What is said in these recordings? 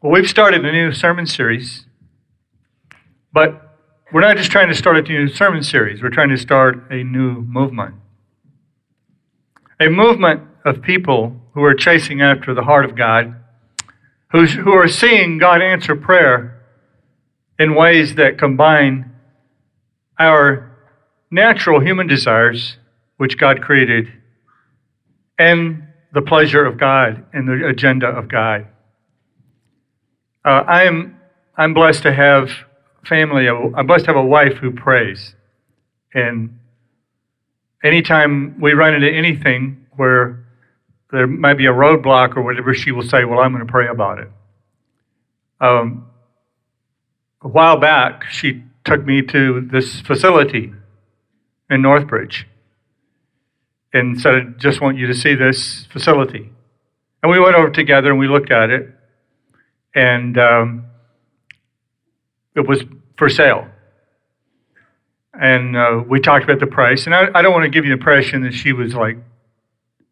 Well, we've started a new sermon series, but we're not just trying to start a new sermon series, we're trying to start a new movement. A movement of people who are chasing after the heart of God, who's, who are seeing God answer prayer in ways that combine our natural human desires, which God created, and the pleasure of God and the agenda of God. Uh, I'm I'm blessed to have family. I'm blessed to have a wife who prays, and anytime we run into anything where there might be a roadblock or whatever, she will say, "Well, I'm going to pray about it." Um, a while back, she took me to this facility in Northbridge and said, I just want you to see this facility. And we went over together and we looked at it and um, it was for sale. And uh, we talked about the price. And I, I don't want to give you the impression that she was like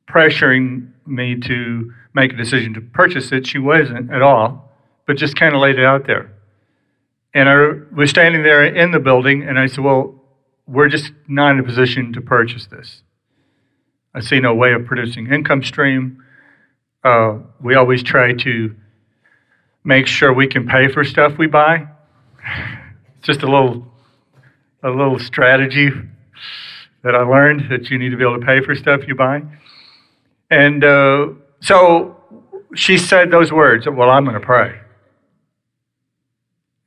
pressuring me to make a decision to purchase it. She wasn't at all, but just kind of laid it out there. And I was standing there in the building, and I said, Well, we're just not in a position to purchase this. I see no way of producing income stream. Uh, we always try to make sure we can pay for stuff we buy. It's just a little, a little strategy that I learned that you need to be able to pay for stuff you buy. And uh, so she said those words. Well, I'm going to pray.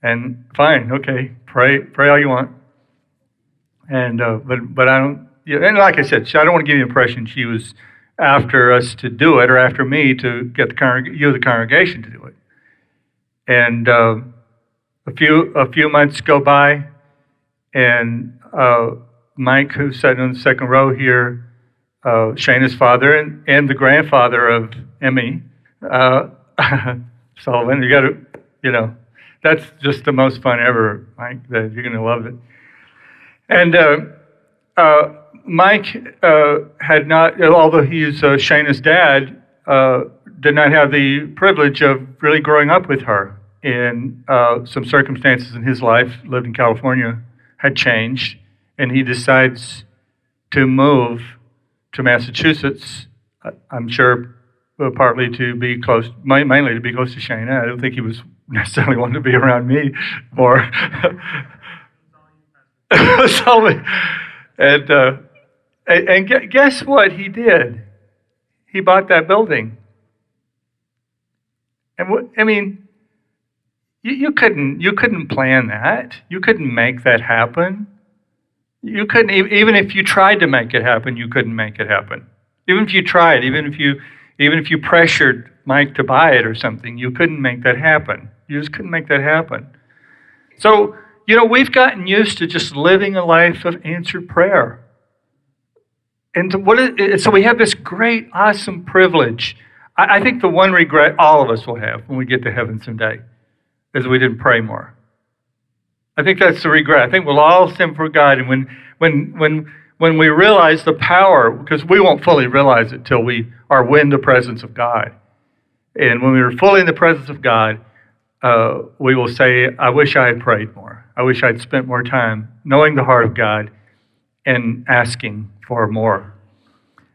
And fine, okay, pray, pray all you want. And uh, but but I don't. Yeah, and like I said, I don't want to give you the impression she was after us to do it or after me to get the congreg- you the congregation to do it. And uh, a few a few months go by, and uh, Mike, who's sitting in the second row here, uh, Shana's father and, and the grandfather of Emmy, uh, Sullivan. You got to, you know, that's just the most fun ever, Mike. That you're to love it. And uh, uh, Mike uh, had not, although he's uh, Shana's dad, uh, did not have the privilege of really growing up with her. And uh, some circumstances in his life, lived in California, had changed, and he decides to move to Massachusetts. I'm sure partly to be close, mainly to be close to Shana. I don't think he was necessarily wanting to be around me more. and, uh, and guess what he did? He bought that building. And what, I mean, you, you couldn't you couldn't plan that. You couldn't make that happen. You couldn't even if you tried to make it happen, you couldn't make it happen. Even if you tried, even if you even if you pressured Mike to buy it or something, you couldn't make that happen. You just couldn't make that happen. So you know, we've gotten used to just living a life of answered prayer. And what is, so we have this great, awesome privilege. I, I think the one regret all of us will have when we get to heaven someday is we didn't pray more. I think that's the regret. I think we'll all sin for God. And when, when, when, when we realize the power, because we won't fully realize it till we are in the presence of God. And when we are fully in the presence of God, uh, we will say, I wish I had prayed more. I wish I'd spent more time knowing the heart of God and asking for more.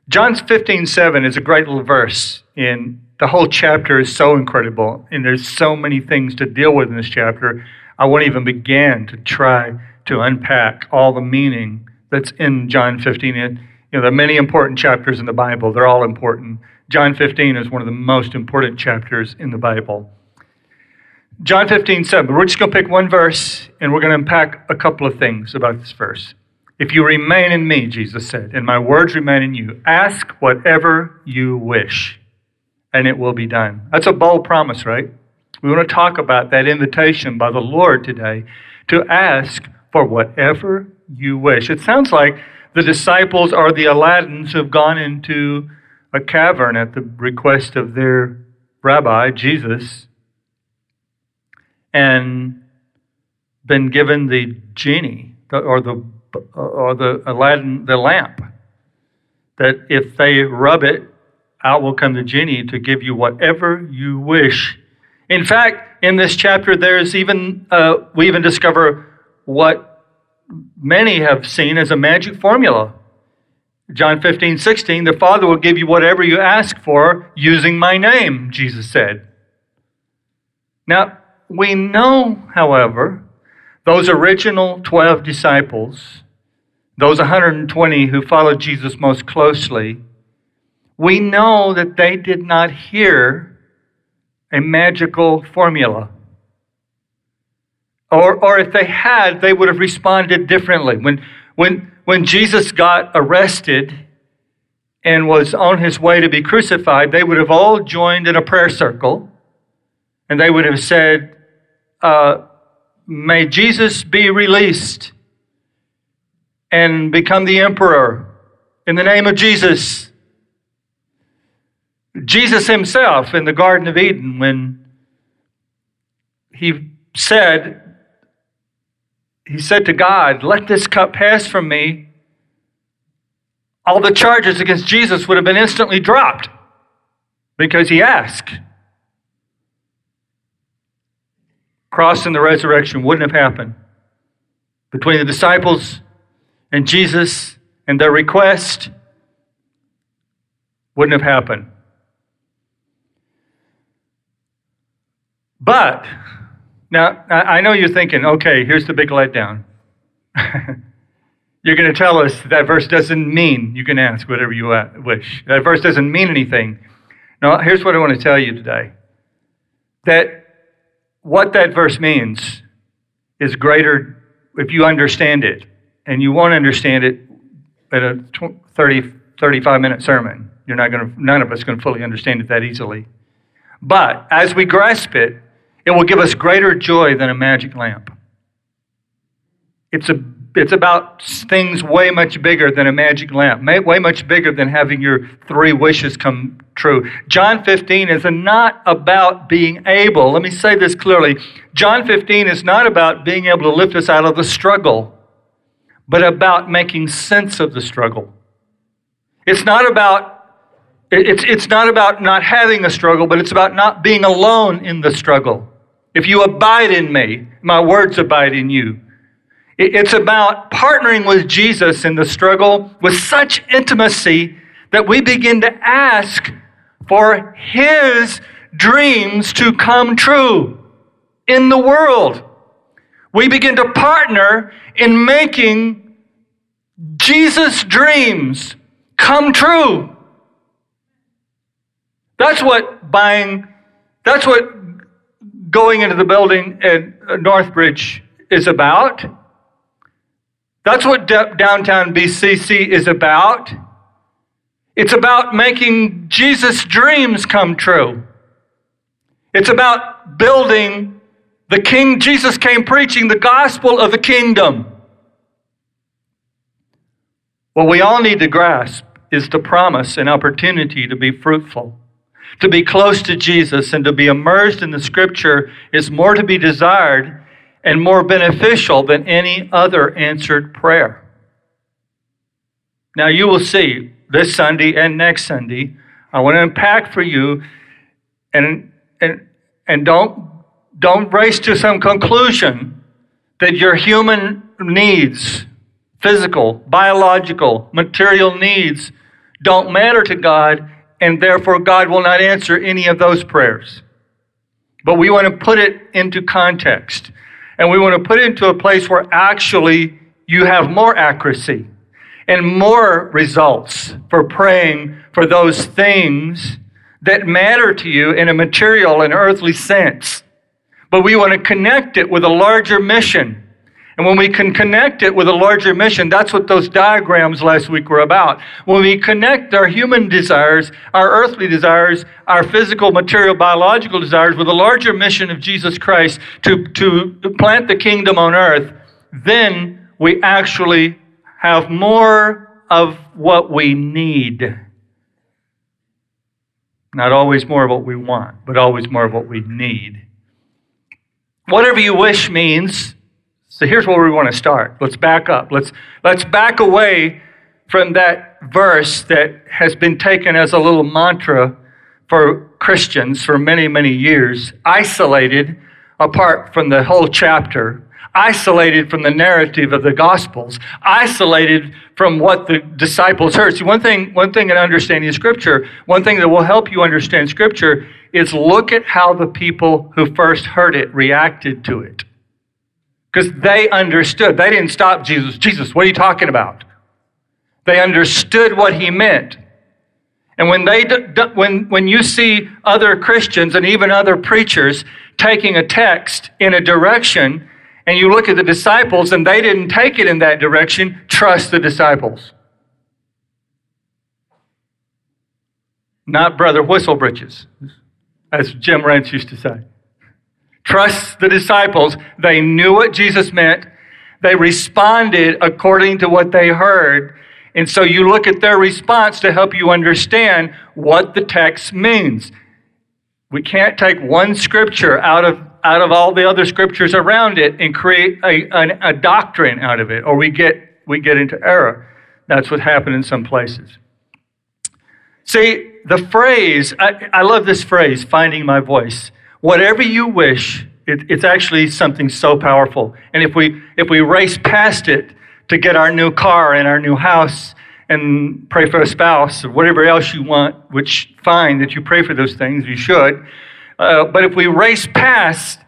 John 15, 7 is a great little verse, and the whole chapter is so incredible, and there's so many things to deal with in this chapter. I won't even begin to try to unpack all the meaning that's in John 15. And, you know, there are many important chapters in the Bible, they're all important. John 15 is one of the most important chapters in the Bible. John 15, 7. We're just going to pick one verse and we're going to unpack a couple of things about this verse. If you remain in me, Jesus said, and my words remain in you, ask whatever you wish, and it will be done. That's a bold promise, right? We want to talk about that invitation by the Lord today to ask for whatever you wish. It sounds like the disciples are the Aladdins who have gone into a cavern at the request of their rabbi, Jesus, and been given the genie or the or the Aladdin the lamp that if they rub it out will come the genie to give you whatever you wish In fact, in this chapter, there's even uh, we even discover what many have seen as a magic formula. John 15, 16, the Father will give you whatever you ask for using my name, Jesus said. Now, we know, however, those original 12 disciples, those 120 who followed Jesus most closely, we know that they did not hear a magical formula. Or, or if they had, they would have responded differently. When, when, when Jesus got arrested and was on his way to be crucified, they would have all joined in a prayer circle and they would have said, uh, May Jesus be released and become the emperor in the name of Jesus. Jesus himself in the Garden of Eden, when he said, he said to God, Let this cup pass from me, all the charges against Jesus would have been instantly dropped because he asked. Cross and the resurrection wouldn't have happened. Between the disciples and Jesus and their request, wouldn't have happened. But now, I know you're thinking, okay, here's the big letdown. you're going to tell us that verse doesn't mean you can ask whatever you wish. That verse doesn't mean anything. Now, here's what I want to tell you today that what that verse means is greater if you understand it, and you won't understand it at a 30, 35 minute sermon. You're not going to, none of us going to fully understand it that easily. But as we grasp it, it will give us greater joy than a magic lamp. It's, a, it's about things way much bigger than a magic lamp, way much bigger than having your three wishes come true. John 15 is not about being able, let me say this clearly. John 15 is not about being able to lift us out of the struggle, but about making sense of the struggle. It's not about it's, it's not about not having a struggle, but it's about not being alone in the struggle. If you abide in me, my words abide in you. It's about partnering with Jesus in the struggle with such intimacy that we begin to ask for his dreams to come true in the world. We begin to partner in making Jesus' dreams come true. That's what buying, that's what going into the building at Northbridge is about. That's what downtown BCC is about. It's about making Jesus' dreams come true. It's about building the King. Jesus came preaching the gospel of the kingdom. What we all need to grasp is the promise and opportunity to be fruitful. To be close to Jesus and to be immersed in the scripture is more to be desired and more beneficial than any other answered prayer. Now, you will see this Sunday and next Sunday, I want to unpack for you and, and, and don't, don't race to some conclusion that your human needs, physical, biological, material needs, don't matter to God and therefore God will not answer any of those prayers. But we want to put it into context. And we want to put it into a place where actually you have more accuracy and more results for praying for those things that matter to you in a material and earthly sense. But we want to connect it with a larger mission and when we can connect it with a larger mission, that's what those diagrams last week were about. When we connect our human desires, our earthly desires, our physical, material, biological desires with a larger mission of Jesus Christ to, to plant the kingdom on earth, then we actually have more of what we need. Not always more of what we want, but always more of what we need. Whatever you wish means so here's where we want to start. Let's back up. Let's, let's back away from that verse that has been taken as a little mantra for Christians for many, many years, isolated apart from the whole chapter, isolated from the narrative of the Gospels, isolated from what the disciples heard. See, one thing, one thing in understanding Scripture, one thing that will help you understand Scripture is look at how the people who first heard it reacted to it. Because they understood. They didn't stop Jesus. Jesus, what are you talking about? They understood what he meant. And when, they, when, when you see other Christians and even other preachers taking a text in a direction, and you look at the disciples and they didn't take it in that direction, trust the disciples. Not Brother Whistlebritches, as Jim Rance used to say. Trust the disciples. They knew what Jesus meant. They responded according to what they heard. And so you look at their response to help you understand what the text means. We can't take one scripture out of, out of all the other scriptures around it and create a, a, a doctrine out of it, or we get, we get into error. That's what happened in some places. See, the phrase, I, I love this phrase, finding my voice. Whatever you wish, it, it's actually something so powerful. And if we, if we race past it to get our new car and our new house and pray for a spouse or whatever else you want, which fine that you pray for those things, you should. Uh, but if we race past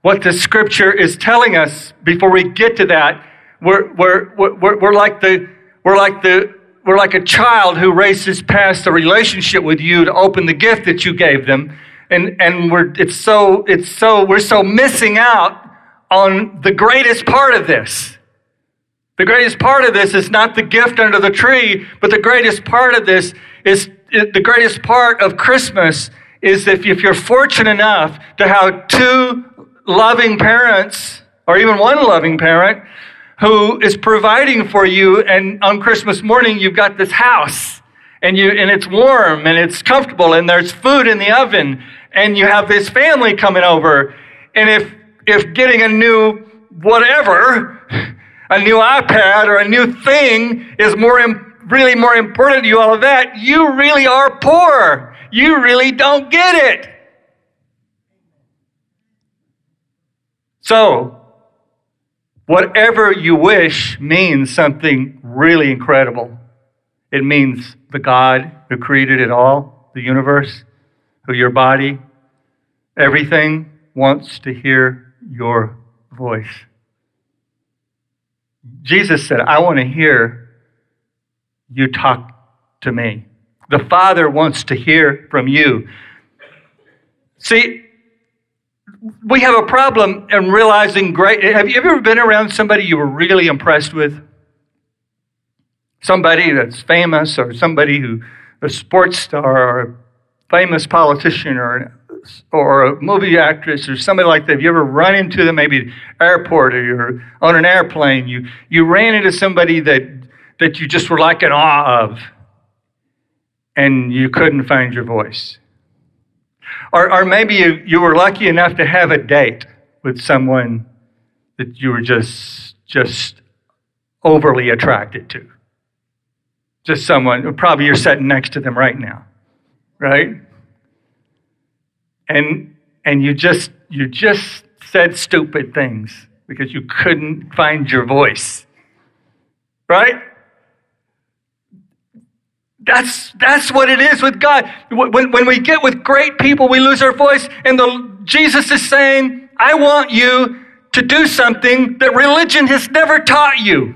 what the scripture is telling us before we get to that, we're, we're, we're, we're like the, we're like the, we're like a child who races past a relationship with you to open the gift that you gave them. And, and we're, it's so, it's so, we're so missing out on the greatest part of this. The greatest part of this is not the gift under the tree, but the greatest part of this is the greatest part of Christmas is if, if you're fortunate enough to have two loving parents, or even one loving parent, who is providing for you, and on Christmas morning, you've got this house, and, you, and it's warm, and it's comfortable, and there's food in the oven, and you have this family coming over. And if, if getting a new whatever a new iPad or a new thing is more really more important to you, all of that, you really are poor. You really don't get it. So, whatever you wish means something really incredible. It means the God who created it all, the universe, who your body, everything wants to hear your voice. Jesus said, I want to hear you talk to me. The Father wants to hear from you. See, we have a problem in realizing great. Have you ever been around somebody you were really impressed with? Somebody that's famous or somebody who, a sports star or a famous politician or or a movie actress or somebody like that, if you ever run into them, maybe airport or you're on an airplane, you, you ran into somebody that, that you just were like in awe of and you couldn't find your voice. Or, or maybe you, you were lucky enough to have a date with someone that you were just, just overly attracted to. Just someone, probably you're sitting next to them right now, right? and and you just you just said stupid things because you couldn't find your voice right? That's that's what it is with god. When, when we get with great people we lose our voice and the jesus is saying i want you to do something that religion has never taught you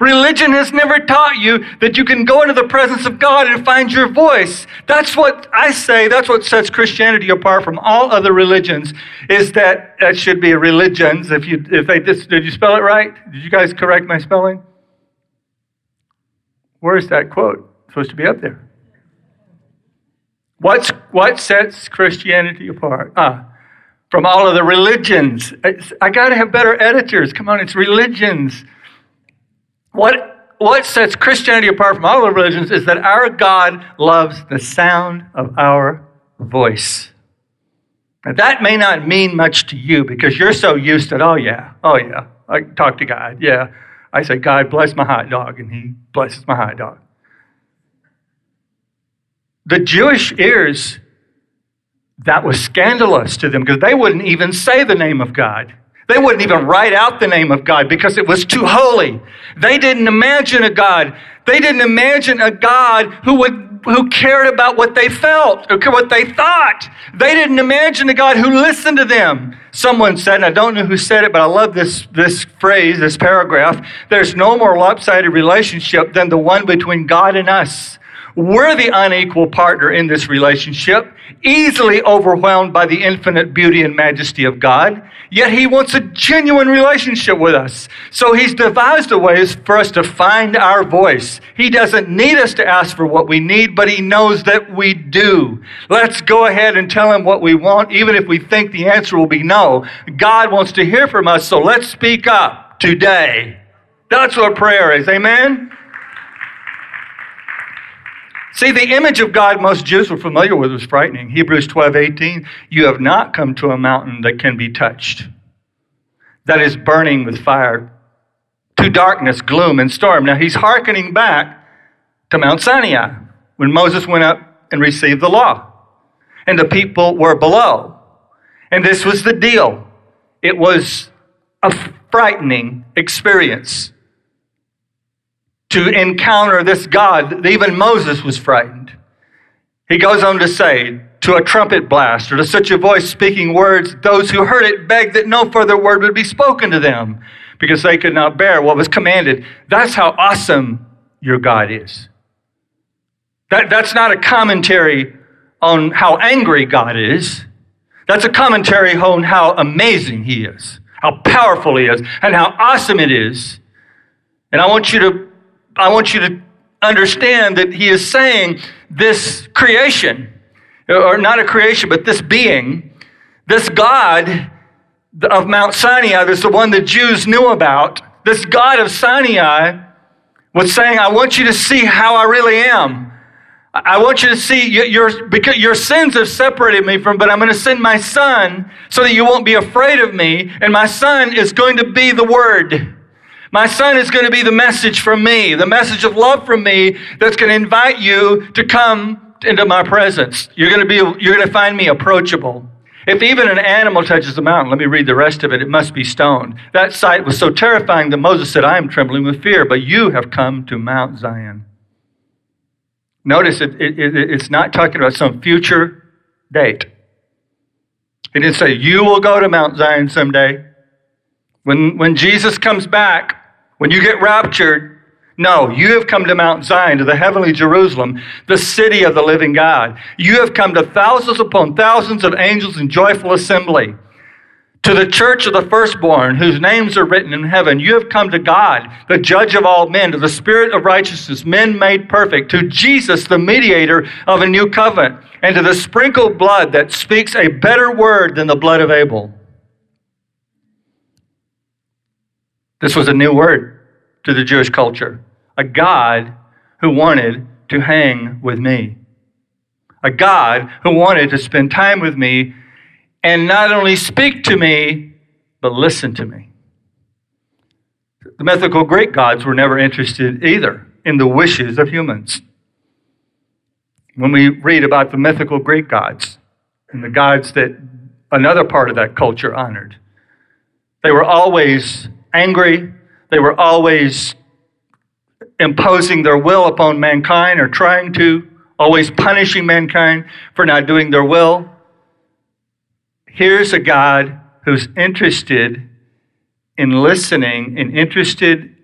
Religion has never taught you that you can go into the presence of God and find your voice. That's what I say, that's what sets Christianity apart from all other religions, is that that should be religions. If you if they did you spell it right? Did you guys correct my spelling? Where's that quote? It's supposed to be up there. What's what sets Christianity apart? Ah, from all of the religions. I got to have better editors. Come on, it's religions. What, what sets Christianity apart from all the religions is that our God loves the sound of our voice. Now, that may not mean much to you because you're so used to. Oh, yeah, oh, yeah. I talk to God. Yeah. I say, God, bless my hot dog, and He blesses my hot dog. The Jewish ears that was scandalous to them because they wouldn't even say the name of God. They wouldn't even write out the name of God because it was too holy. They didn't imagine a God. They didn't imagine a God who would who cared about what they felt or what they thought. They didn't imagine a God who listened to them. Someone said, and I don't know who said it, but I love this, this phrase, this paragraph. There's no more lopsided relationship than the one between God and us. We're the unequal partner in this relationship, easily overwhelmed by the infinite beauty and majesty of God. Yet He wants a genuine relationship with us. So He's devised a ways for us to find our voice. He doesn't need us to ask for what we need, but He knows that we do. Let's go ahead and tell Him what we want, even if we think the answer will be no. God wants to hear from us, so let's speak up today. That's what prayer is. Amen? See, the image of God most Jews were familiar with was frightening. Hebrews 12, 18, you have not come to a mountain that can be touched, that is burning with fire, to darkness, gloom, and storm. Now he's hearkening back to Mount Sinai when Moses went up and received the law, and the people were below. And this was the deal. It was a frightening experience to encounter this God. Even Moses was frightened. He goes on to say, to a trumpet blast or to such a voice speaking words, those who heard it begged that no further word would be spoken to them because they could not bear what was commanded. That's how awesome your God is. That, that's not a commentary on how angry God is. That's a commentary on how amazing He is, how powerful He is, and how awesome it is. And I want you to I want you to understand that he is saying this creation, or not a creation, but this being, this God of Mount Sinai, that's the one the Jews knew about, this God of Sinai was saying, I want you to see how I really am. I want you to see your, because your sins have separated me from, but I'm going to send my son so that you won't be afraid of me. And my son is going to be the word. My son is going to be the message from me, the message of love from me that's going to invite you to come into my presence. You're going to be, you're going to find me approachable. If even an animal touches the mountain, let me read the rest of it, it must be stoned. That sight was so terrifying that Moses said, I am trembling with fear, but you have come to Mount Zion. Notice it, it, it, it's not talking about some future date. It didn't say, You will go to Mount Zion someday. When, when Jesus comes back, when you get raptured, no, you have come to Mount Zion, to the heavenly Jerusalem, the city of the living God. You have come to thousands upon thousands of angels in joyful assembly. To the church of the firstborn, whose names are written in heaven, you have come to God, the judge of all men, to the Spirit of righteousness, men made perfect, to Jesus, the mediator of a new covenant, and to the sprinkled blood that speaks a better word than the blood of Abel. This was a new word to the Jewish culture. A God who wanted to hang with me. A God who wanted to spend time with me and not only speak to me, but listen to me. The mythical Greek gods were never interested either in the wishes of humans. When we read about the mythical Greek gods and the gods that another part of that culture honored, they were always angry. They were always imposing their will upon mankind or trying to, always punishing mankind for not doing their will. Here's a God who's interested in listening and interested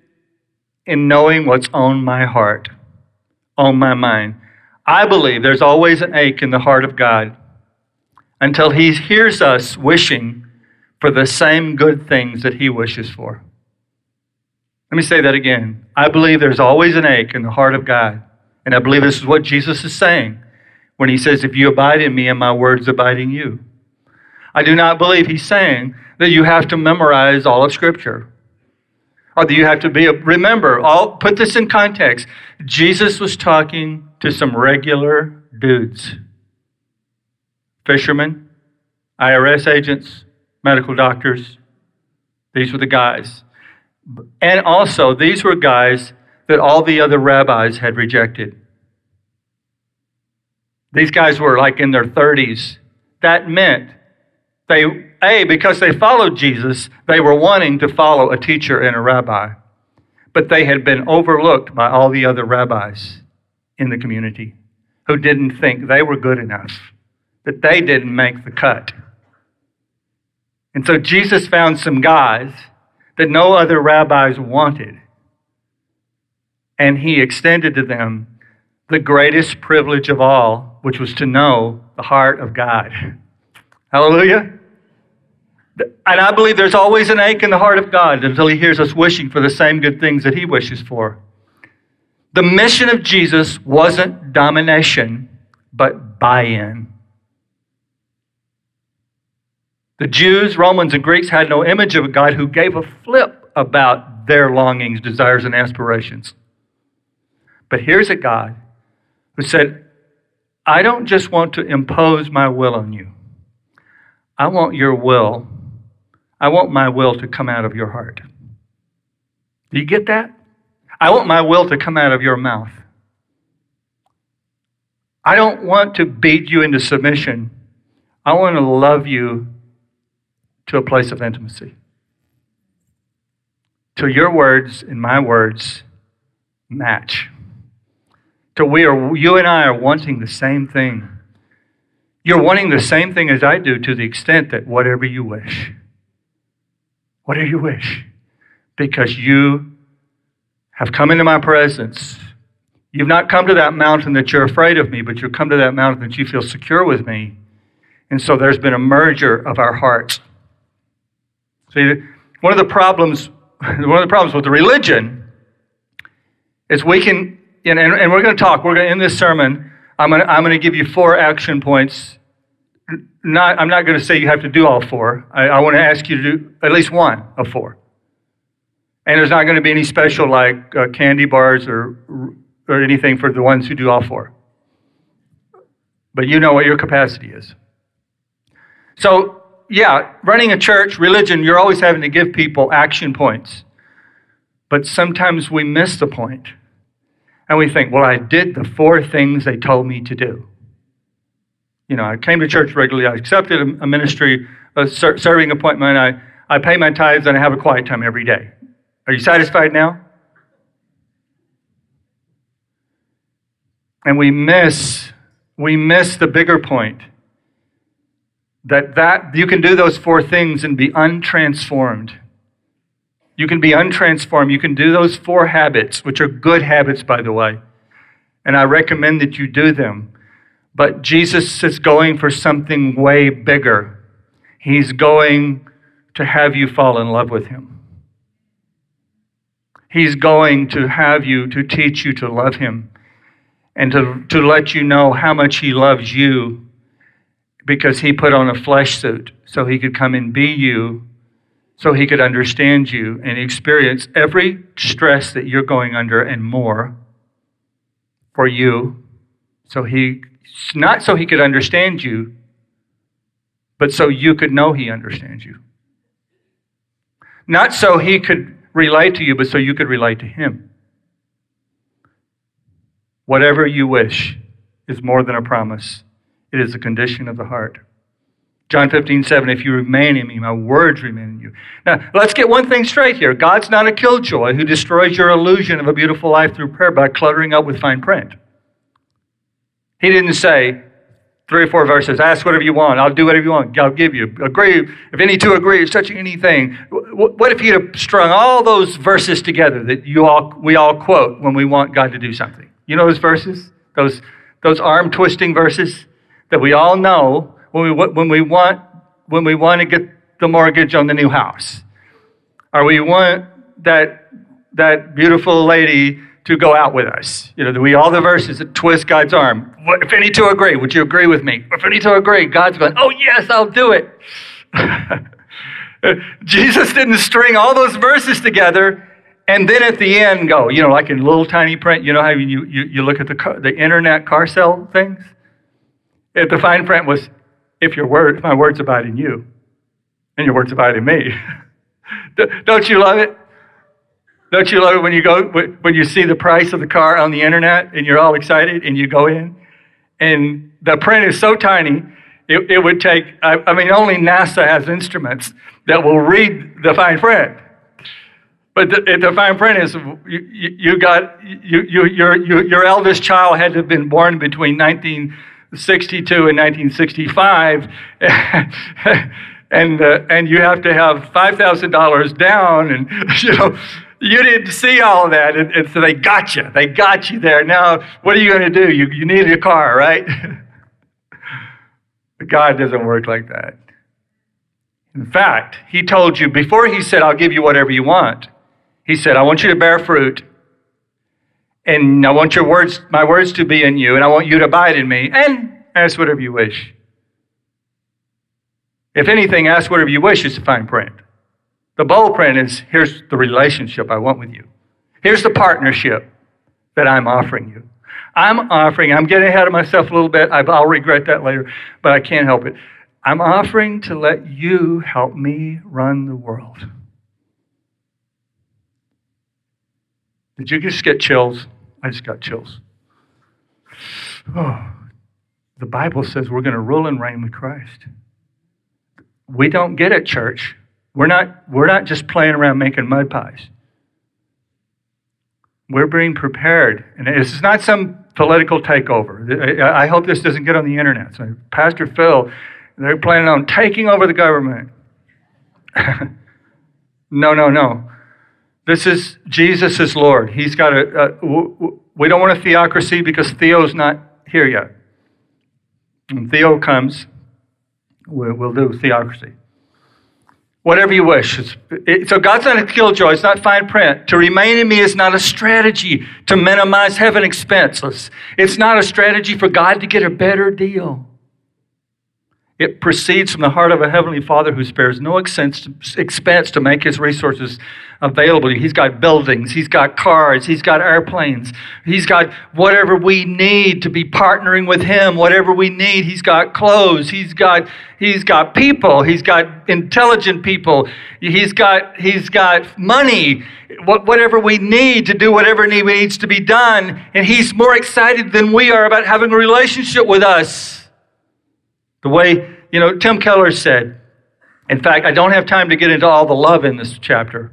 in knowing what's on my heart, on my mind. I believe there's always an ache in the heart of God until He hears us wishing for the same good things that He wishes for. Let me say that again. I believe there's always an ache in the heart of God. And I believe this is what Jesus is saying when He says, If you abide in me and my words abide in you. I do not believe He's saying that you have to memorize all of Scripture or that you have to be a, remember all put this in context jesus was talking to some regular dudes fishermen irs agents medical doctors. These were the guys. And also, these were guys that all the other rabbis had rejected. These guys were like in their 30s. that meant they, A, because they followed Jesus, they were wanting to follow a teacher and a rabbi. But they had been overlooked by all the other rabbis in the community who didn't think they were good enough, that they didn't make the cut. And so Jesus found some guys that no other rabbis wanted. And he extended to them the greatest privilege of all, which was to know the heart of God. Hallelujah. And I believe there's always an ache in the heart of God until he hears us wishing for the same good things that he wishes for. The mission of Jesus wasn't domination, but buy in. The Jews, Romans, and Greeks had no image of a God who gave a flip about their longings, desires, and aspirations. But here's a God who said, I don't just want to impose my will on you. I want your will. I want my will to come out of your heart. Do you get that? I want my will to come out of your mouth. I don't want to beat you into submission. I want to love you to a place of intimacy. Till your words and my words match. Till we are, you and I are wanting the same thing. You're wanting the same thing as I do to the extent that whatever you wish, whatever you wish, because you have come into my presence. You've not come to that mountain that you're afraid of me, but you've come to that mountain that you feel secure with me. And so there's been a merger of our hearts. See, one of the problems, one of the problems with the religion is we can, and, and we're going to talk, we're going to, in this sermon, I'm going to, I'm going to give you four action points. Not, I'm not going to say you have to do all four. I, I want to ask you to do at least one of four. And there's not going to be any special like uh, candy bars or, or anything for the ones who do all four. But you know what your capacity is. So yeah, running a church, religion, you're always having to give people action points. But sometimes we miss the point. And we think, well, I did the four things they told me to do. You know, I came to church regularly, I accepted a ministry, a serving appointment, I, I pay my tithes, and I have a quiet time every day. Are you satisfied now? And we miss, we miss the bigger point that that you can do those four things and be untransformed. You can be untransformed. You can do those four habits which are good habits by the way. And i recommend that you do them. But jesus is going for something way bigger. He's going to have you fall in love with him. He's going to have you to teach you to love him and to, to let you know how much he loves you because he put on a flesh suit so he could come and be you, so he could understand you and experience every stress that you're going under and more for you. So he, not so he could understand you, but so you could know he understands you. Not so he could relate to you, but so you could relate to him. Whatever you wish is more than a promise. It is a condition of the heart. John 15, 7, if you remain in me, my words remain in you. Now, let's get one thing straight here. God's not a killjoy who destroys your illusion of a beautiful life through prayer by cluttering up with fine print. He didn't say, three or four verses, ask whatever you want, I'll do whatever you want, I'll give you. Agree, if any two agree, touching anything. What if he'd have strung all those verses together that you all, we all quote when we want God to do something? You know those verses? Those, those arm twisting verses? That we all know when we, when we, want, when we want to get the mortgage on the new house. Or we want that, that beautiful lady to go out with us. You know, we all the verses that twist God's arm. If any two agree, would you agree with me? If any two agree, God's going, oh yes, I'll do it. Jesus didn't string all those verses together and then at the end go, you know, like in little tiny print, you know how you, you, you look at the, car, the internet car sale things? If the fine print was, if your word, if my words abide in you, and your words abide in me. Don't you love it? Don't you love it when you go when you see the price of the car on the internet and you're all excited and you go in and the print is so tiny it, it would take, I, I mean, only NASA has instruments that will read the fine print. But the, the, fine print is you, you got you, you, your, your, your eldest child had to have been born between 1962 and 1965, and uh, and you have to have five thousand dollars down, and you know you didn't see all that, and, and, so they got you. They got you there. Now, what are you going to do? You, you need a car, right? but God doesn't work like that. In fact, He told you before He said, I'll give you whatever you want, He said, I want you to bear fruit, and I want your words, my words to be in you, and I want you to abide in me, and ask whatever you wish. If anything, ask whatever you wish is the fine print. The bold print is here's the relationship I want with you. Here's the partnership that I'm offering you. I'm offering, I'm getting ahead of myself a little bit. I'll regret that later, but I can't help it. I'm offering to let you help me run the world. Did you just get chills? I just got chills. Oh, the Bible says we're going to rule and reign with Christ. We don't get it, church. We're not, we're not just playing around making mud pies. We're being prepared. And this is not some political takeover. I hope this doesn't get on the internet. So Pastor Phil, they're planning on taking over the government. no, no, no. This is Jesus is Lord. He's got a, we don't want a theocracy because Theo's not here yet. When Theo comes, we'll, we'll do theocracy. Whatever you wish. so God's not a killjoy. It's not fine print. To remain in me is not a strategy to minimize heaven expenses. It's not a strategy for God to get a better deal. It proceeds from the heart of a heavenly Father who spares no expense to make his resources available. He's got buildings, he's got cars, he's got airplanes, he's got whatever we need to be partnering with him, whatever we need. He's got clothes, he's got he's got people, he's got intelligent people, he's got he's got money, whatever we need to do whatever needs to be done, and he's more excited than we are about having a relationship with us. The way, you know, Tim Keller said, in fact, I don't have time to get into all the love in this chapter,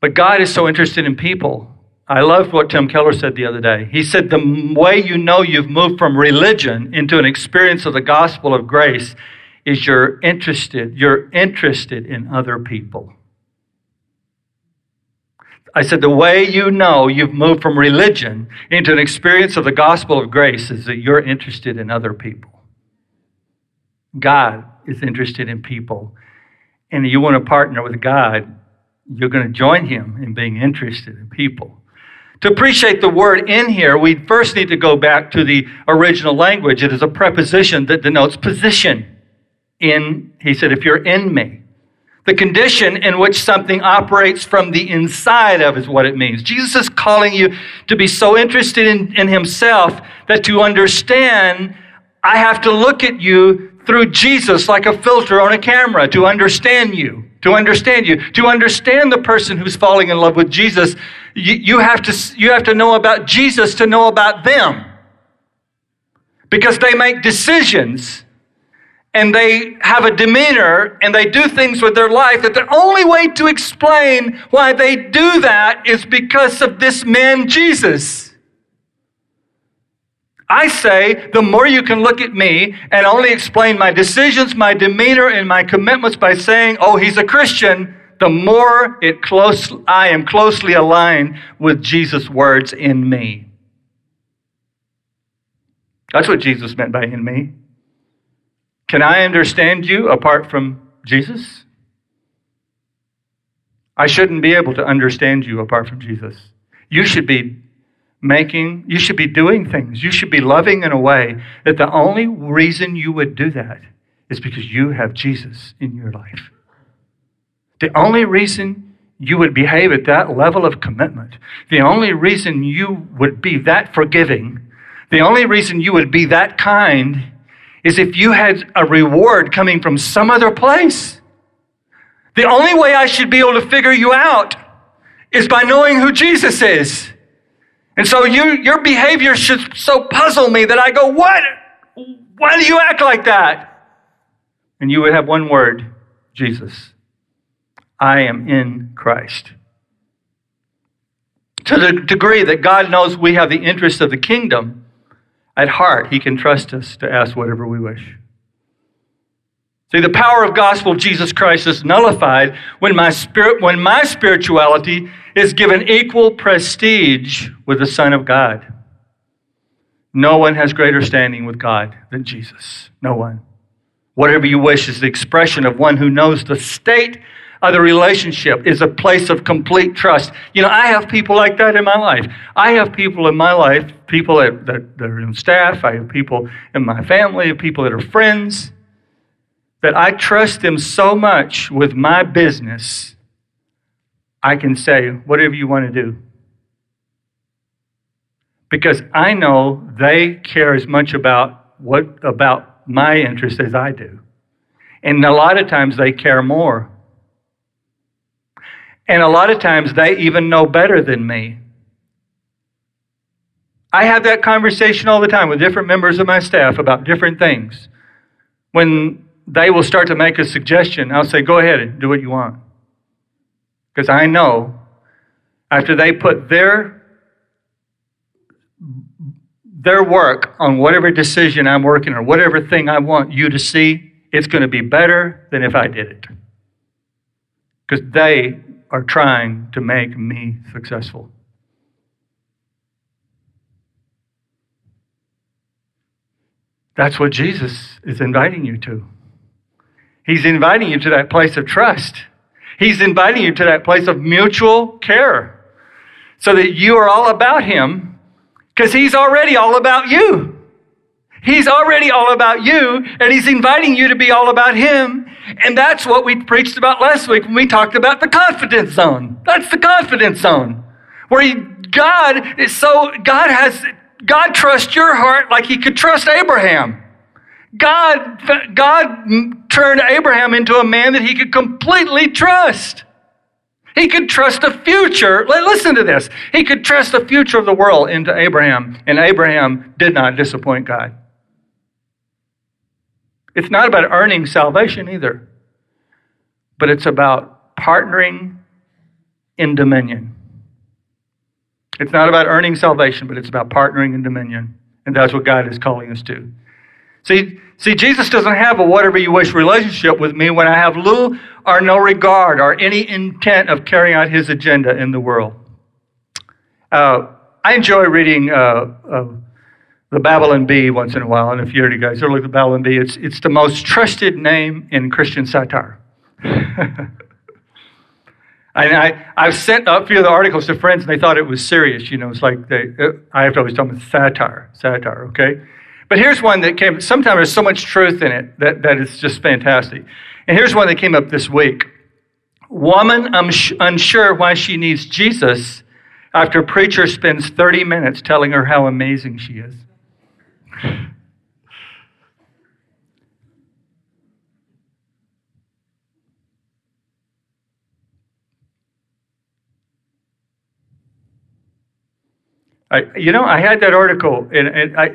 but God is so interested in people. I loved what Tim Keller said the other day. He said, The way you know you've moved from religion into an experience of the gospel of grace is you're interested, you're interested in other people. I said, the way you know you've moved from religion into an experience of the gospel of grace is that you're interested in other people. God is interested in people. And you want to partner with God, you're going to join Him in being interested in people. To appreciate the word in here, we first need to go back to the original language. It is a preposition that denotes position. In, he said, if you're in me. The condition in which something operates from the inside of is what it means. Jesus is calling you to be so interested in, in himself that to understand, I have to look at you through Jesus like a filter on a camera to understand you. To understand you. To understand the person who's falling in love with Jesus, you, you, have, to, you have to know about Jesus to know about them. Because they make decisions and they have a demeanor and they do things with their life that the only way to explain why they do that is because of this man, Jesus. I say the more you can look at me and only explain my decisions, my demeanor, and my commitments by saying, oh, he's a Christian, the more it close, I am closely aligned with Jesus' words in me. That's what Jesus meant by in me. Can I understand you apart from Jesus? I shouldn't be able to understand you apart from Jesus. You should be making, you should be doing things. You should be loving in a way that the only reason you would do that is because you have Jesus in your life. The only reason you would behave at that level of commitment, the only reason you would be that forgiving, the only reason you would be that kind is if you had a reward coming from some other place. The only way I should be able to figure you out is by knowing who Jesus is. And so you, your behavior should so puzzle me that I go, what? Why do you act like that? And you would have one word Jesus. I am in Christ. To the degree that God knows we have the interests of the kingdom at heart, He can trust us to ask whatever we wish. See, the power of gospel of Jesus Christ is nullified when my spirit, when my spirituality is given equal prestige with the Son of God. No one has greater standing with God than Jesus. No one. Whatever you wish is the expression of one who knows the state of the relationship is a place of complete trust. You know, I have people like that in my life. I have people in my life, people that, that, that are in staff, I have people in my family, people that are friends that I trust them so much with my business, I can say, whatever you want to do. Because I know they care as much about what about my interest as I do. And a lot of times they care more. And a lot of times they even know better than me. I have that conversation all the time with different members of my staff about different things. When they will start to make a suggestion. I'll say, go ahead and do what you want. Because I know after they put their their work on whatever decision I'm working or whatever thing I want you to see, it's going to be better than if I did it. Because they are trying to make me successful. That's what Jesus is inviting you to. He's inviting you to that place of trust. He's inviting you to that place of mutual care so that you are all about Him because He's already all about you. He's already all about you, and He's inviting you to be all about Him. And that's what we preached about last week when we talked about the confidence zone. That's the confidence zone where he, God is so, God has, God trusts your heart like He could trust Abraham. God, God turned Abraham into a man that he could completely trust. He could trust the future. Listen to this. He could trust the future of the world into Abraham, and Abraham did not disappoint God. It's not about earning salvation either, but it's about partnering in dominion. It's not about earning salvation, but it's about partnering in dominion. And that's what God is calling us to. See, see, Jesus doesn't have a whatever you wish relationship with me when I have little or no regard or any intent of carrying out his agenda in the world. Uh, I enjoy reading uh, uh, the Babylon Bee once in a while, and if you guys ever look at the Babylon Bee, it's, it's the most trusted name in Christian satire. And I, I've sent a few of the articles to friends, and they thought it was serious. You know, it's like they, I have to always tell them satire, satire, okay? But here's one that came, sometimes there's so much truth in it that, that it's just fantastic. And here's one that came up this week. Woman I'm unsure why she needs Jesus after preacher spends 30 minutes telling her how amazing she is. I, you know, I had that article, and, and I,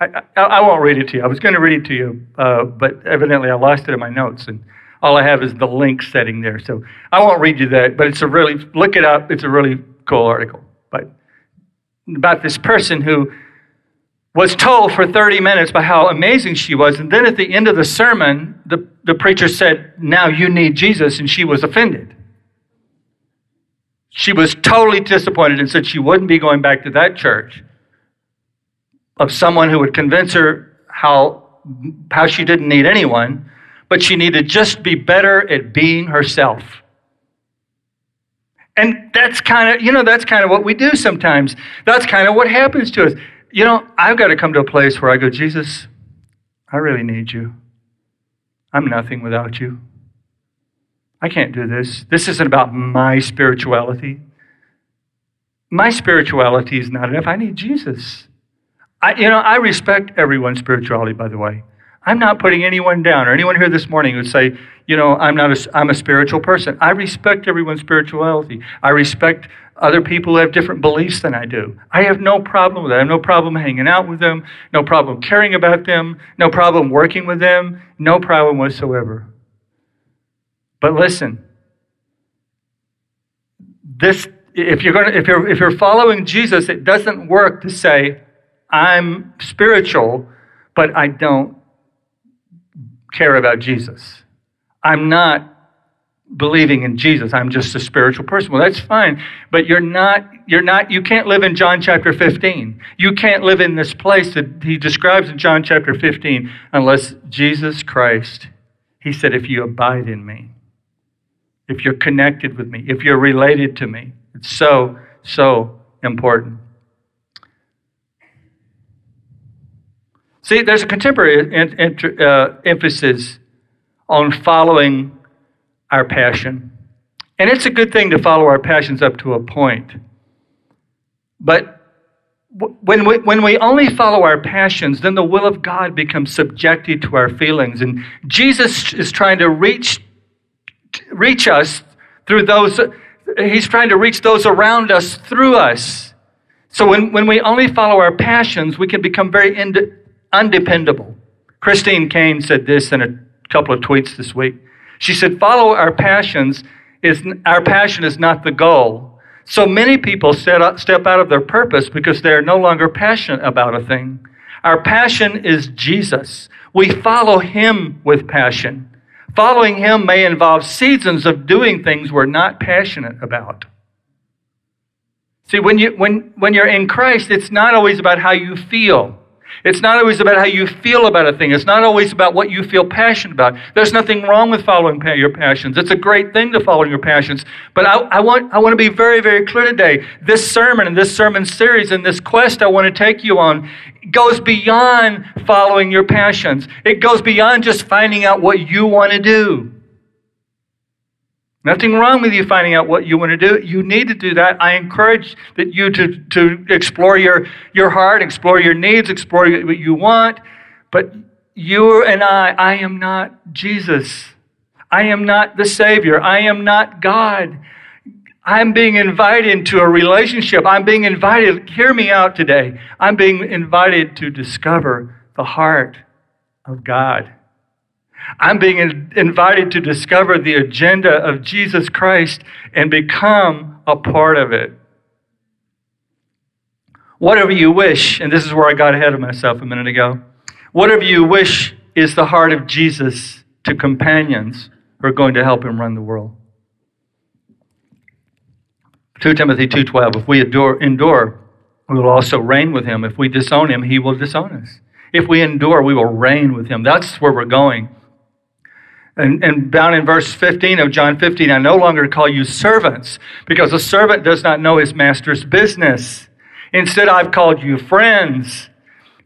I, I, I, won't read it to you. I was going to read it to you, uh, but evidently I lost it in my notes, and all I have is the link setting there. So I won't read you that, but it's a really look it up. It's a really cool article, but about this person who was told for 30 minutes by how amazing she was, and then at the end of the sermon, the, the preacher said, "Now you need Jesus," and she was offended. She was totally disappointed and said she wouldn't be going back to that church of someone who would convince her how, how she didn't need anyone, but she needed just be better at being herself. And that's kind of, you know, that's kind of what we do sometimes. That's kind of what happens to us. You know, I've got to come to a place where I go, Jesus, I really need you. I'm nothing without you. I can't do this. This isn't about my spirituality. My spirituality is not enough. I need Jesus. I, you know, I respect everyone's spirituality, by the way. I'm not putting anyone down or anyone here this morning who would say, you know, I'm not a, I'm a spiritual person. I respect everyone's spirituality. I respect other people who have different beliefs than I do. I have no problem with that. I have no problem hanging out with them, no problem caring about them, no problem working with them, no problem whatsoever. But listen, this if you're going to, if you're if you're following Jesus, it doesn't work to say I'm spiritual, but I don't care about Jesus. I'm not believing in Jesus. I'm just a spiritual person. Well, that's fine, but you're not you're not you can't live in John chapter 15. You can't live in this place that he describes in John chapter 15 unless Jesus Christ he said if you abide in me, if you're connected with me, if you're related to me. It's so so important. See, there's a contemporary uh, emphasis on following our passion. And it's a good thing to follow our passions up to a point. But when we, when we only follow our passions, then the will of God becomes subjected to our feelings. And Jesus is trying to reach, reach us through those, he's trying to reach those around us through us. So when, when we only follow our passions, we can become very ind- undependable. Christine Caine said this in a couple of tweets this week. She said, follow our passions. Is, our passion is not the goal. So many people step out of their purpose because they're no longer passionate about a thing. Our passion is Jesus. We follow him with passion. Following him may involve seasons of doing things we're not passionate about. See, when, you, when, when you're in Christ, it's not always about how you feel. It's not always about how you feel about a thing. It's not always about what you feel passionate about. There's nothing wrong with following your passions. It's a great thing to follow your passions. But I, I, want, I want to be very, very clear today. This sermon and this sermon series and this quest I want to take you on goes beyond following your passions. It goes beyond just finding out what you want to do. Nothing wrong with you finding out what you want to do. You need to do that. I encourage that you to, to explore your, your heart, explore your needs, explore what you want. But you and I, I am not Jesus. I am not the Savior. I am not God. I'm being invited into a relationship. I'm being invited, hear me out today. I'm being invited to discover the heart of God. I'm being invited to discover the agenda of Jesus Christ and become a part of it. Whatever you wish, and this is where I got ahead of myself a minute ago, whatever you wish is the heart of Jesus to companions who are going to help him run the world. 2 Timothy 2:12 If we adore, endure, we will also reign with him. If we disown him, he will disown us. If we endure, we will reign with him. That's where we're going. And, and down in verse 15 of John 15, I no longer call you servants because a servant does not know his master's business. Instead, I've called you friends.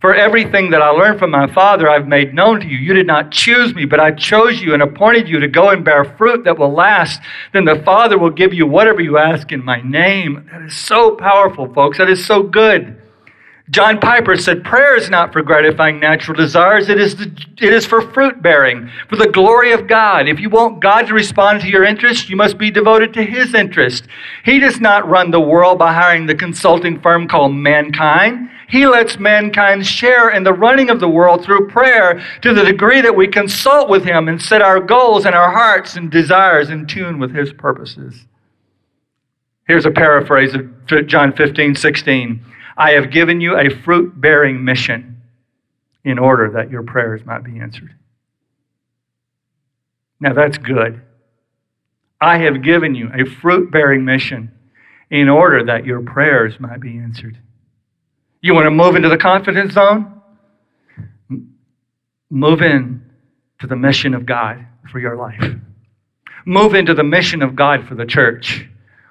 For everything that I learned from my Father, I've made known to you. You did not choose me, but I chose you and appointed you to go and bear fruit that will last. Then the Father will give you whatever you ask in my name. That is so powerful, folks. That is so good. John Piper said, Prayer is not for gratifying natural desires, it is, the, it is for fruit bearing, for the glory of God. If you want God to respond to your interest, you must be devoted to His interest. He does not run the world by hiring the consulting firm called mankind. He lets mankind share in the running of the world through prayer to the degree that we consult with Him and set our goals and our hearts and desires in tune with His purposes. Here's a paraphrase of John 15, 16. I have given you a fruit bearing mission in order that your prayers might be answered. Now that's good. I have given you a fruit bearing mission in order that your prayers might be answered. You want to move into the confidence zone? Move in to the mission of God for your life. Move into the mission of God for the church.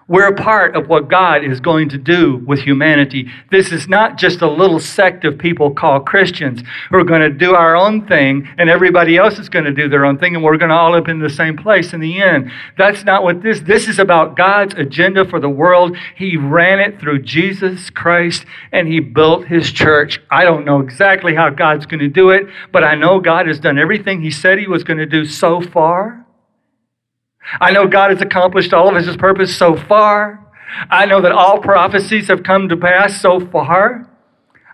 We're a part of what God is going to do with humanity. This is not just a little sect of people called Christians who are going to do our own thing and everybody else is going to do their own thing and we're going to all up in the same place in the end. That's not what this this is about God's agenda for the world. He ran it through Jesus Christ and he built his church. I don't know exactly how God's going to do it, but I know God has done everything he said he was going to do so far. I know God has accomplished all of his purpose so far. I know that all prophecies have come to pass so far.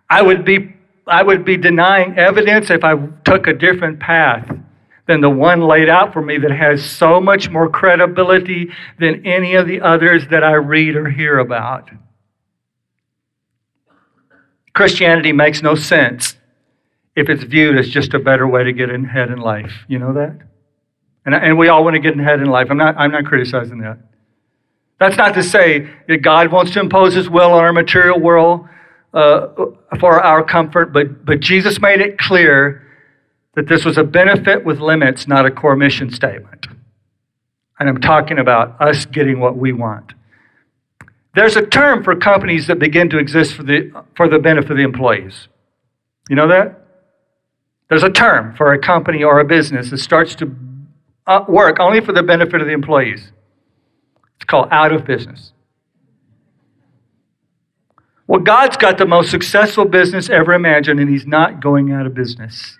I would be, I would be denying evidence if I took a different path than the one laid out for me that has so much more credibility than any of the others that I read or hear about. Christianity makes no sense if it's viewed as just a better way to get ahead in life. You know that? And, and we all want to get ahead in life. I'm not, I'm not criticizing that. That's not to say that God wants to impose his will on our material world uh, for our comfort, but, but Jesus made it clear that this was a benefit with limits, not a core mission statement. And I'm talking about us getting what we want. There's a term for companies that begin to exist for the, for the benefit of the employees. You know that? There's a term for a company or a business that starts to Uh, work only for the benefit of the employees. It's called out of business. Well, God's got the most successful business ever imagined, and He's not going out of business.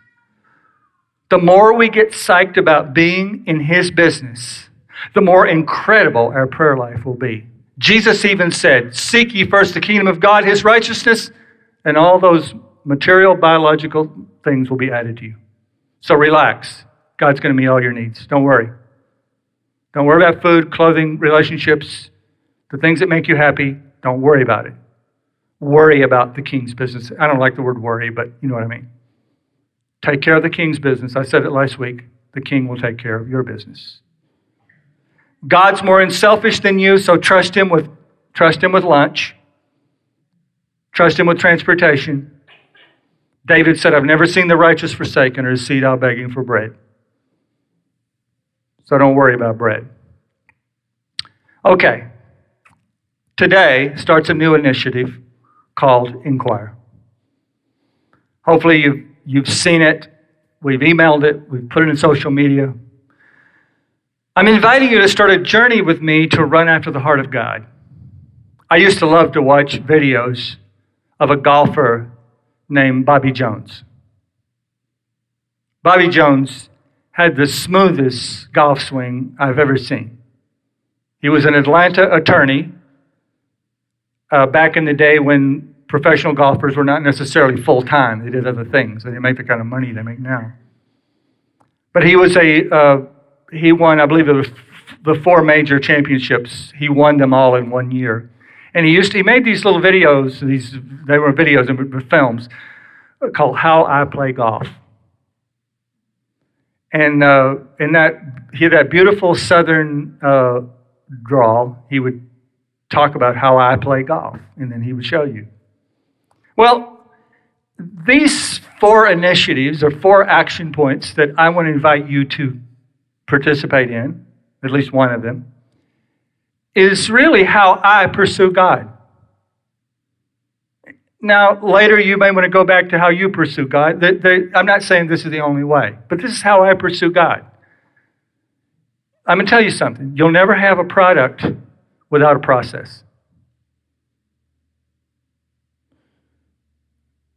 The more we get psyched about being in His business, the more incredible our prayer life will be. Jesus even said, Seek ye first the kingdom of God, His righteousness, and all those material, biological things will be added to you. So relax. God's going to meet all your needs. Don't worry. Don't worry about food, clothing, relationships, the things that make you happy. Don't worry about it. Worry about the king's business. I don't like the word worry, but you know what I mean. Take care of the king's business. I said it last week. The king will take care of your business. God's more unselfish than you, so trust him with trust him with lunch. Trust him with transportation. David said, I've never seen the righteous forsaken or his seed out begging for bread. So don't worry about bread. Okay. Today starts a new initiative called Inquire. Hopefully you've, you've seen it. We've emailed it. We've put it in social media. I'm inviting you to start a journey with me to run after the heart of God. I used to love to watch videos of a golfer named Bobby Jones. Bobby Jones had the smoothest golf swing I've ever seen. He was an Atlanta attorney uh, back in the day when professional golfers were not necessarily full time. They did other things. They didn't make the kind of money they make now. But he was a uh, he won, I believe, was the four major championships. He won them all in one year, and he used to, he made these little videos. These they were videos and films called "How I Play Golf." And uh, in that, he had that beautiful southern uh, drawl. He would talk about how I play golf, and then he would show you. Well, these four initiatives or four action points that I want to invite you to participate in, at least one of them, is really how I pursue God. Now, later you may want to go back to how you pursue God. I'm not saying this is the only way, but this is how I pursue God. I'm going to tell you something. You'll never have a product without a process.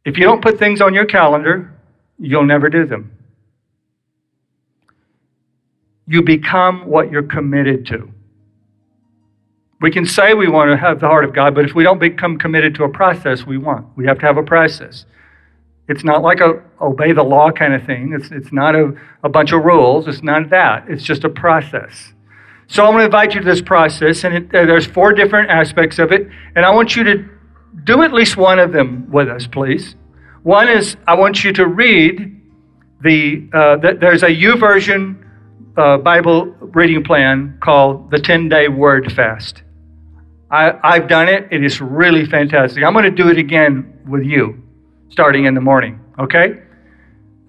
If you don't put things on your calendar, you'll never do them. You become what you're committed to. We can say we want to have the heart of God, but if we don't become committed to a process we won't. we have to have a process. It's not like a obey the law kind of thing. It's, it's not a, a bunch of rules. It's not that. It's just a process. So I'm going to invite you to this process, and it, there's four different aspects of it, and I want you to do at least one of them with us, please. One is I want you to read the, uh, the there's a YouVersion uh, Bible reading plan called the 10 Day Word Fast. I, I've done it. It is really fantastic. I'm going to do it again with you starting in the morning, okay?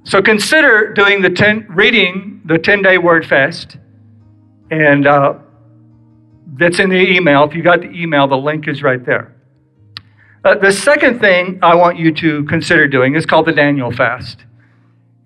So consider doing the 10, reading the 10 day word fast. And uh, that's in the email. If you got the email, the link is right there. Uh, the second thing I want you to consider doing is called the Daniel fast.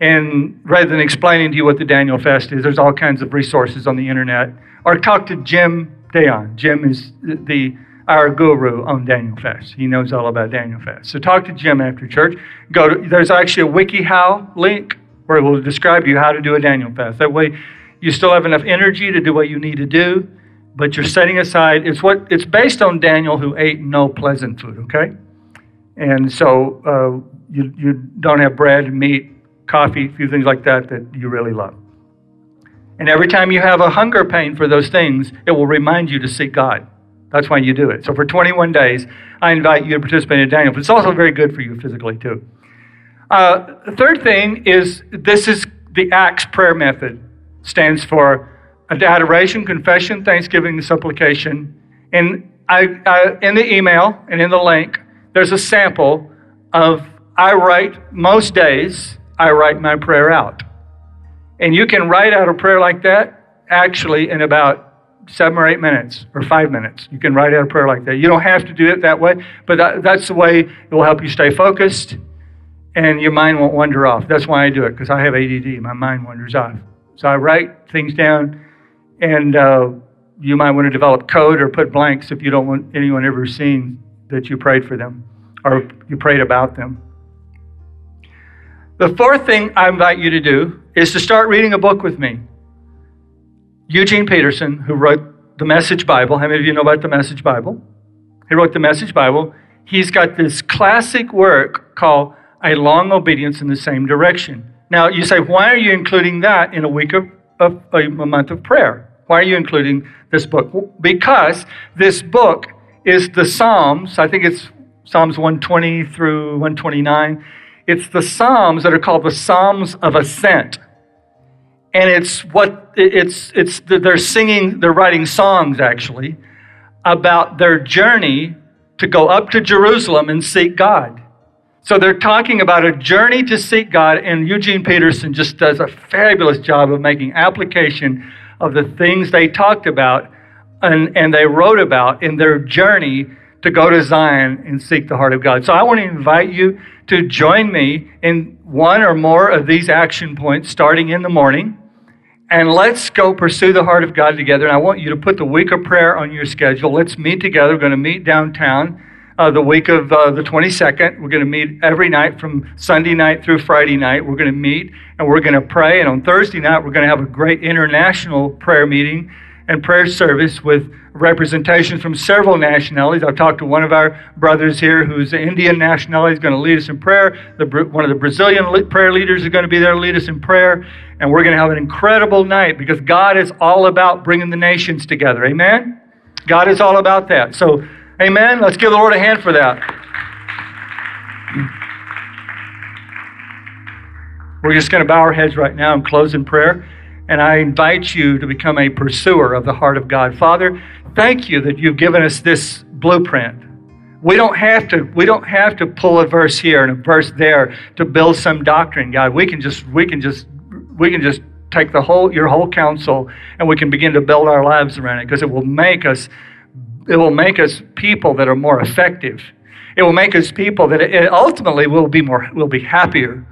And rather than explaining to you what the Daniel fast is, there's all kinds of resources on the internet. Or talk to Jim Dayon. Jim is the our guru on Daniel Fast. He knows all about Daniel Fast. So talk to Jim after church. Go to, there's actually a WikiHow link where it will describe you how to do a Daniel Fast. That way you still have enough energy to do what you need to do, but you're setting aside. It's what it's based on Daniel, who ate no pleasant food. Okay, and so uh, you you don't have bread, meat, coffee, a few things like that that you really love. And every time you have a hunger pain for those things, it will remind you to seek God. That's why you do it. So for 21 days, I invite you to participate in Daniel. But it's also very good for you physically too. Uh, the third thing is this is the ACTS prayer method. Stands for adoration, confession, thanksgiving, and supplication. And I, I, in the email and in the link, there's a sample of I write most days. I write my prayer out. And you can write out a prayer like that actually in about seven or eight minutes or five minutes. You can write out a prayer like that. You don't have to do it that way, but that, that's the way it will help you stay focused and your mind won't wander off. That's why I do it, because I have ADD. My mind wanders off. So I write things down, and uh, you might want to develop code or put blanks if you don't want anyone ever seeing that you prayed for them or you prayed about them. The fourth thing I invite you to do is to start reading a book with me. Eugene Peterson, who wrote the Message Bible, how many of you know about the Message Bible? He wrote the Message Bible. He's got this classic work called A Long Obedience in the Same Direction. Now, you say, why are you including that in a week of, of a month of prayer? Why are you including this book? Because this book is the Psalms. I think it's Psalms 120 through 129 it's the Psalms that are called the Psalms of Ascent. And it's what it's it's they're singing, they're writing songs actually about their journey to go up to Jerusalem and seek God. So they're talking about a journey to seek God, and Eugene Peterson just does a fabulous job of making application of the things they talked about and, and they wrote about in their journey to go to Zion and seek the heart of God. So I want to invite you to join me in one or more of these action points starting in the morning. And let's go pursue the heart of God together. And I want you to put the week of prayer on your schedule. Let's meet together. We're going to meet downtown uh, the week of uh, the 22nd. We're going to meet every night from Sunday night through Friday night. We're going to meet and we're going to pray. And on Thursday night, we're going to have a great international prayer meeting and prayer service with representation from several nationalities. I've talked to one of our brothers here who's an Indian nationality, is going to lead us in prayer. The, one of the Brazilian prayer leaders is going to be there to lead us in prayer. And we're going to have an incredible night because God is all about bringing the nations together. Amen? God is all about that. So, amen. Let's give the Lord a hand for that. We're just going to bow our heads right now and close in prayer. And I invite you to become a pursuer of the heart of God. Father, thank you that you've given us this blueprint. We don't have to we don't have to pull a verse here and a verse there to build some doctrine, God. We can just we can just we can just take the whole your whole counsel and we can begin to build our lives around it because it will make us it will make us people that are more effective. It will make us people that ultimately will be more will be happier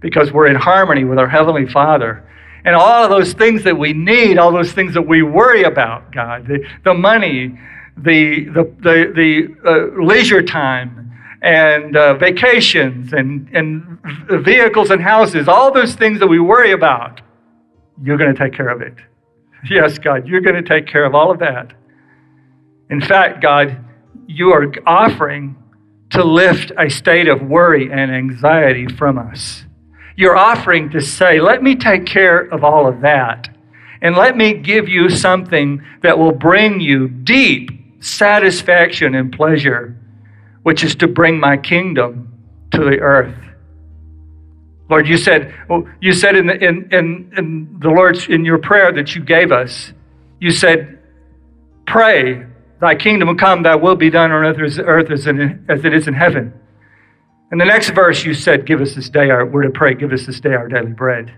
because we're in harmony with our heavenly Father and all of those things that we need, all those things that we worry about, God, the, the money, the, the, the, the uh, leisure time, and uh, vacations, and, and vehicles and houses, all those things that we worry about, you're going to take care of it. Yes, God, you're going to take care of all of that. In fact, God, you are offering to lift a state of worry and anxiety from us. You're offering to say, let me take care of all of that. And let me give you something that will bring you deep satisfaction and pleasure, which is to bring my kingdom to the earth. Lord, you said, oh, you said in the, in, in, in the Lord's, in your prayer that you gave us, you said, pray, thy kingdom come, thy will be done on earth as, earth as, in, as it is in heaven. In the next verse, you said, Give us this day our, we're to pray, give us this day our daily bread.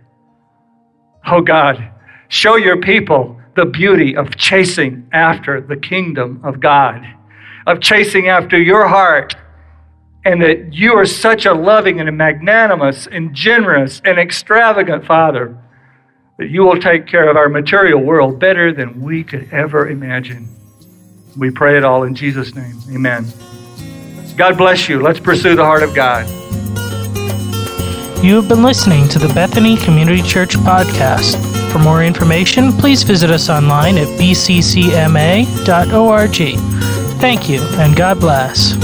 Oh God, show your people the beauty of chasing after the kingdom of God, of chasing after your heart, and that you are such a loving and a magnanimous and generous and extravagant Father that you will take care of our material world better than we could ever imagine. We pray it all in Jesus' name. Amen. God bless you. Let's pursue the heart of God. You have been listening to the Bethany Community Church podcast. For more information, please visit us online at bccma.org. Thank you, and God bless.